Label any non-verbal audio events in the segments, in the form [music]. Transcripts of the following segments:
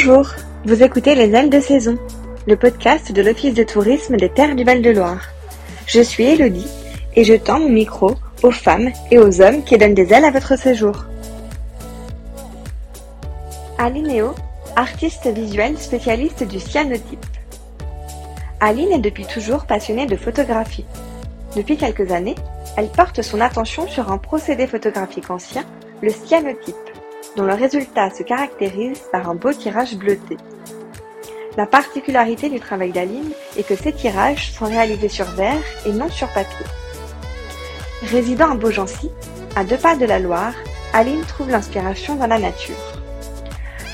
Bonjour, vous écoutez Les Ailes de Saison, le podcast de l'Office de tourisme des Terres du Val-de-Loire. Je suis Elodie et je tends mon micro aux femmes et aux hommes qui donnent des ailes à votre séjour. Aline artiste visuelle spécialiste du cyanotype. Aline est depuis toujours passionnée de photographie. Depuis quelques années, elle porte son attention sur un procédé photographique ancien, le cyanotype dont le résultat se caractérise par un beau tirage bleuté. La particularité du travail d'Aline est que ces tirages sont réalisés sur verre et non sur papier. Résidant à Beaugency, à deux pas de la Loire, Aline trouve l'inspiration dans la nature.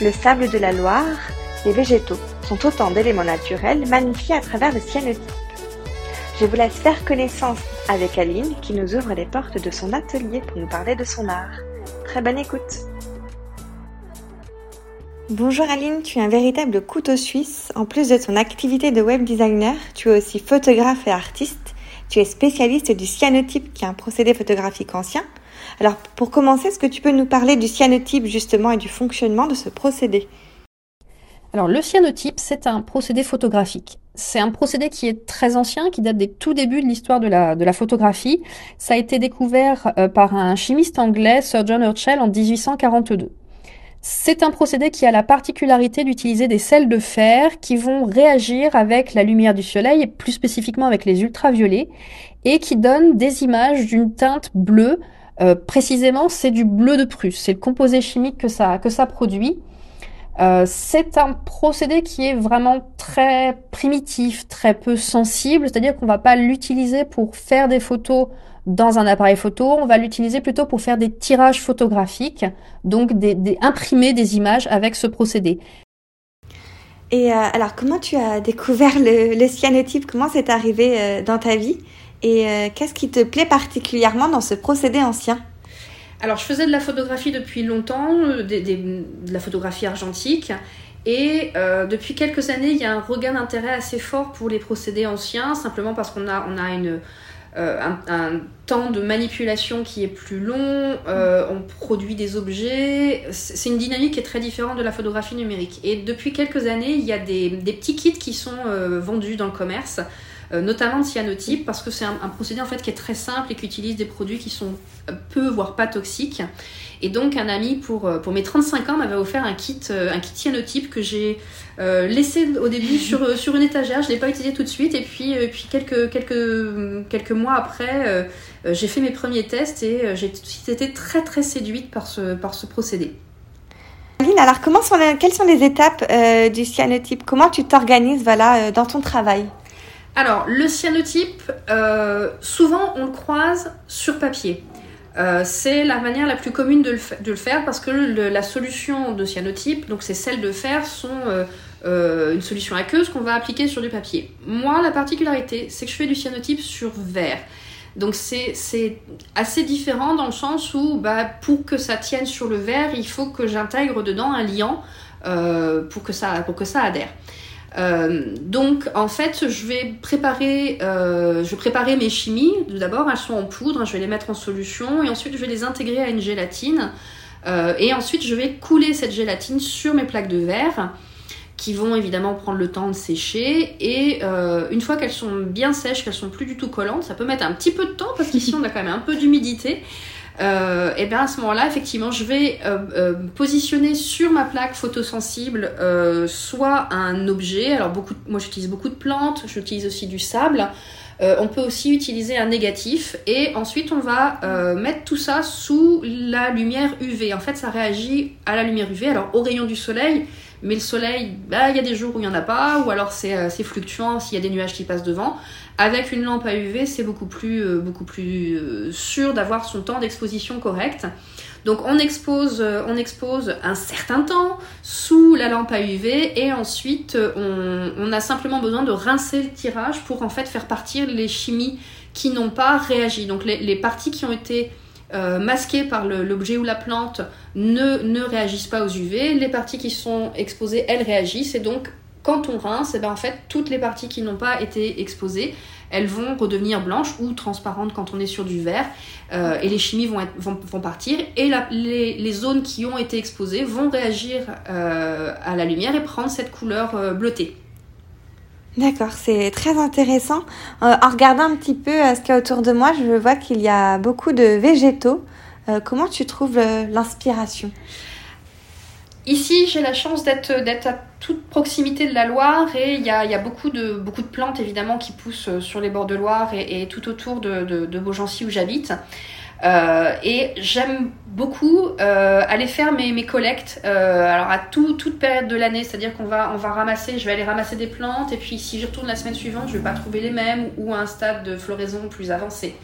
Le sable de la Loire, les végétaux sont autant d'éléments naturels magnifiés à travers le cyanotype. Je vous laisse faire connaissance avec Aline qui nous ouvre les portes de son atelier pour nous parler de son art. Très bonne écoute Bonjour Aline, tu es un véritable couteau suisse. En plus de ton activité de web designer, tu es aussi photographe et artiste. Tu es spécialiste du cyanotype qui est un procédé photographique ancien. Alors pour commencer, est-ce que tu peux nous parler du cyanotype justement et du fonctionnement de ce procédé? Alors le cyanotype, c'est un procédé photographique. C'est un procédé qui est très ancien, qui date des tout débuts de l'histoire de la, photographie. Ça a été découvert euh, par un chimiste anglais, Sir John Herschel, en 1842. C'est un procédé qui a la particularité d'utiliser des sels de fer qui vont réagir avec la lumière du soleil et plus spécifiquement avec les ultraviolets et qui donnent des images d'une teinte bleue. Euh, précisément, c'est du bleu de Prusse. C'est le composé chimique que ça, que ça produit. Euh, c'est un procédé qui est vraiment très primitif, très peu sensible, c'est-à-dire qu'on va pas l'utiliser pour faire des photos dans un appareil photo, on va l'utiliser plutôt pour faire des tirages photographiques, donc des, imprimer des images avec ce procédé. Et euh, alors, comment tu as découvert le, cyanotype? Comment c'est arrivé euh, dans ta vie? Et euh, qu'est-ce qui te plaît particulièrement dans ce procédé ancien? Alors, je faisais de la photographie depuis longtemps, de la photographie argentique. Et depuis quelques années, il y a un regain d'intérêt assez fort pour les procédés anciens, simplement parce qu'on a, on a une, euh, un, temps de manipulation qui est plus long, euh, on produit des objets. C'est une dynamique qui est très différente de la photographie numérique. Et depuis quelques années, il y a des, petits kits qui sont euh, vendus dans le commerce notamment de cyanotype, parce que c'est un, procédé en fait qui est très simple et qui utilise des produits qui sont peu, voire pas toxiques. Et donc un ami pour, pour mes 35 ans m'avait offert un kit, un kit cyanotype que j'ai euh, laissé au début sur, euh, sur une étagère, je ne l'ai pas utilisé tout de suite, et puis, euh, puis quelques, quelques, quelques mois après, j'ai fait mes premiers tests et j'ai été très très séduite par ce, par ce procédé. Aline, alors comment sont quelles sont les étapes du cyanotype? Comment tu t'organises voilà, dans ton travail? Alors, le cyanotype, souvent on le croise sur papier. c'est la manière la plus commune de le, faire parce que la solution de cyanotype, donc c'est celles de fer, sont euh, une solution aqueuse qu'on va appliquer sur du papier. Moi, la particularité, c'est que je fais du cyanotype sur verre. Donc c'est assez différent dans le sens où bah, pour que ça tienne sur le verre, il faut que j'intègre dedans un liant euh, pour, que ça, pour que ça adhère. Euh, donc en fait, je vais préparer, je vais préparer mes chimies. D'abord, elles sont en poudre, je vais les mettre en solution et ensuite je vais les intégrer à une gélatine. et ensuite, je vais couler cette gélatine sur mes plaques de verre qui vont évidemment prendre le temps de sécher. Et euh, une fois qu'elles sont bien sèches, qu'elles sont plus du tout collantes, ça peut mettre un petit peu de temps parce qu'ici on a quand même un peu d'humidité. Euh, et bien à ce moment-là, effectivement, je vais euh, positionner sur ma plaque photosensible soit un objet. Alors beaucoup, moi j'utilise beaucoup de plantes, j'utilise aussi du sable. on peut aussi utiliser un négatif et ensuite on va mettre tout ça sous la lumière UV. En fait, ça réagit à la lumière UV. Alors au rayon du soleil, mais le soleil, bah, il y a des jours où il n'y en a pas, ou alors c'est euh, fluctuant s'il y a des nuages qui passent devant. Avec une lampe à UV, c'est beaucoup plus, euh, euh, sûr d'avoir son temps d'exposition correct. Donc on expose, on expose un certain temps sous la lampe à UV et ensuite on, a simplement besoin de rincer le tirage pour en fait faire partir les chimies qui n'ont pas réagi. Donc les parties qui ont été euh, masquées par l'objet ou la plante ne, réagissent pas aux UV. Les parties qui sont exposées, elles réagissent. Et donc, quand on rince, et eh ben en fait, toutes les parties qui n'ont pas été exposées, elles vont redevenir blanches ou transparentes quand on est sur du verre, euh, et les chimies vont, vont, partir, et les, zones qui ont été exposées vont réagir euh, à la lumière et prendre cette couleur euh, bleutée. D'accord, c'est très intéressant. en regardant un petit peu ce qu'il y a autour de moi, je vois qu'il y a beaucoup de végétaux. comment tu trouves l'inspiration? Ici, j'ai la chance d'être à toute proximité de la Loire et il y a, beaucoup, de, plantes évidemment qui poussent euh, sur les bords de Loire et, tout autour de, Beaugency où j'habite. Euh, et j'aime beaucoup euh, aller faire mes, collectes alors à toute période de l'année, c'est-à-dire qu'on va, on va ramasser, je vais aller ramasser des plantes et puis si je retourne la semaine suivante, je vais pas trouver les mêmes ou à un stade de floraison plus avancé.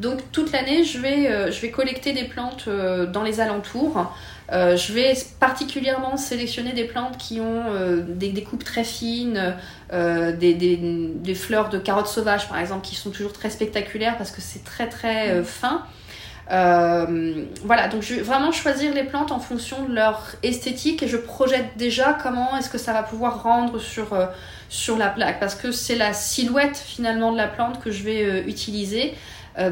Donc toute l'année, je, vais je vais collecter des plantes dans les alentours. Euh, je vais particulièrement sélectionner des plantes qui ont euh, des, coupes très fines, euh, des, des, fleurs de carottes sauvages par exemple, qui sont toujours très spectaculaires parce que c'est très très mm. Fin. voilà, donc je vais vraiment choisir les plantes en fonction de leur esthétique et je projette déjà comment est-ce que ça va pouvoir rendre sur, sur la plaque parce que c'est la silhouette finalement de la plante que je vais utiliser.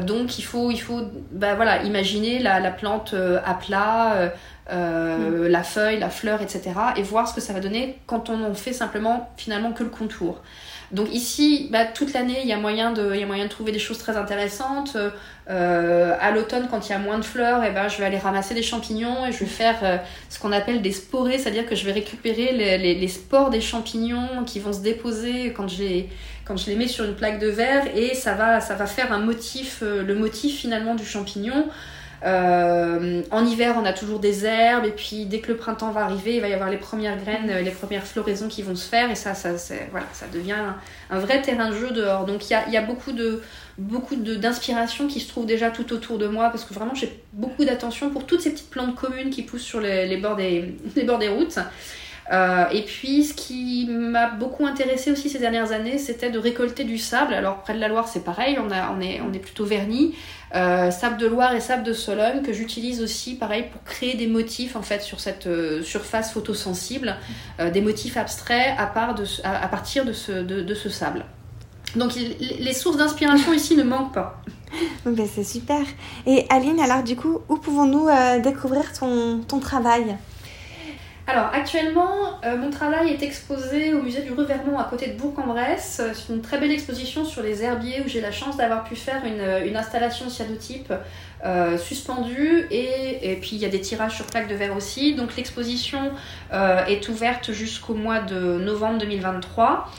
donc il faut, il faut bah, voilà, imaginer la, la plante à plat, euh, la feuille, la fleur, etc. Et voir ce que ça va donner quand on en fait simplement finalement que le contour. Donc ici, bah, toute l'année, il y, a moyen de, y a moyen de trouver des choses très intéressantes. Euh, à l'automne, quand il y a moins de fleurs, et eh ben, je vais aller ramasser des champignons et je vais faire euh, ce qu'on appelle des sporés, c'est-à-dire que je vais récupérer les, les, spores des champignons qui vont se déposer quand je les, quand je les mets sur une plaque de verre et ça va, ça va faire un motif, le motif finalement du champignon. Euh, en hiver, on a toujours des herbes, et puis dès que le printemps va arriver, il va y avoir les premières graines, les premières floraisons qui vont se faire, et ça, ça, devient un, vrai terrain de jeu dehors. Donc il y a, beaucoup de d'inspiration qui se trouve déjà tout autour de moi, parce que vraiment j'ai beaucoup d'attention pour toutes ces petites plantes communes qui poussent sur les [laughs] bords des routes. Euh, et puis, ce qui m'a beaucoup intéressé aussi ces dernières années, c'était de récolter du sable. Alors, près de la Loire, c'est pareil, on, a, on, est, on est plutôt vernis. Euh, sable de Loire et sable de Sologne, que j'utilise aussi, pareil, pour créer des motifs, en fait, sur cette euh, surface photosensible, des motifs abstraits à, part de, à, partir de ce, de, ce sable. Donc, les sources d'inspiration ici ne manquent pas. [laughs] C'est super. Et Aline, alors du coup, où pouvons-nous découvrir ton, ton travail? Alors actuellement, euh, mon travail est exposé au musée du Revermont à côté de Bourg-en-Bresse. C'est une très belle exposition sur les herbiers où j'ai la chance d'avoir pu faire une, une installation cyanotype euh, suspendue et, puis il y a des tirages sur plaques de verre aussi. Donc l'exposition euh, est ouverte jusqu'au mois de novembre 2023.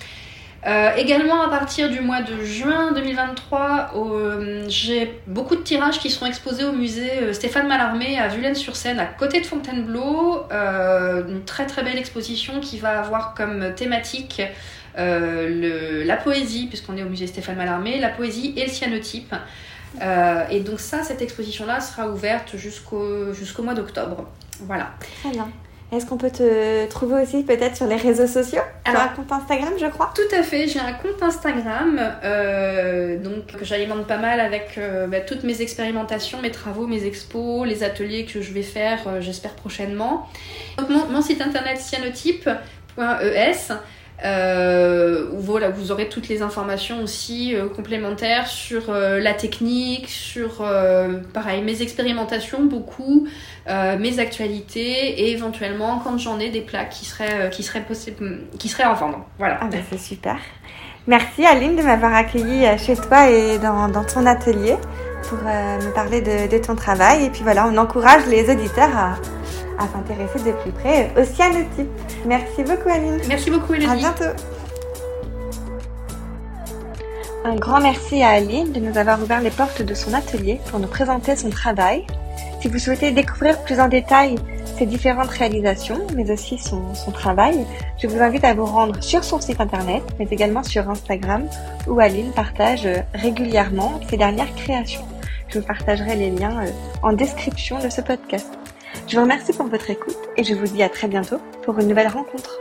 Euh, également à partir du mois de juin 2023, euh, j'ai beaucoup de tirages qui seront exposés au musée euh, Stéphane Mallarmé à Vulaine-sur-Seine, à côté de Fontainebleau. une très très belle exposition qui va avoir comme thématique la poésie, puisqu'on est au musée Stéphane Mallarmé, la poésie et le cyanotype. et donc ça, cette exposition-là sera ouverte jusqu'au jusqu'au mois d'octobre. Voilà. Très bien. Est-ce qu'on peut te trouver aussi peut-être sur les réseaux sociaux? Alors, un compte Instagram, je crois? Tout à fait, j'ai un compte Instagram euh, donc, que j'alimente pas mal avec euh, bah, toutes mes expérimentations, mes travaux, mes expos, les ateliers que je vais faire, euh, j'espère prochainement. Donc, mon, mon site internet cyanotype.es euh, voilà, vous aurez toutes les informations aussi euh, complémentaires sur euh, la technique, sur euh, pareil mes expérimentations beaucoup, mes actualités et éventuellement quand j'en ai des plaques qui seraient qui seraient possibles, qui seraient en vendre. Voilà. Ah ben, c'est super. Merci Aline de m'avoir accueillie chez toi et dans, dans ton atelier pour me parler de, de, ton travail. Et puis voilà, on encourage les auditeurs à, à s'intéresser de plus près au cyanotype. Merci beaucoup Aline. Merci beaucoup Elodie. À bientôt. Un grand merci à Aline de nous avoir ouvert les portes de son atelier pour nous présenter son travail. Si vous souhaitez découvrir plus en détail ses différentes réalisations, mais aussi son, son travail, je vous invite à vous rendre sur son site internet, mais également sur Instagram, où Aline partage régulièrement ses dernières créations. Je vous partagerai les liens euh, en description de ce podcast. Je vous remercie pour votre écoute et je vous dis à très bientôt pour une nouvelle rencontre.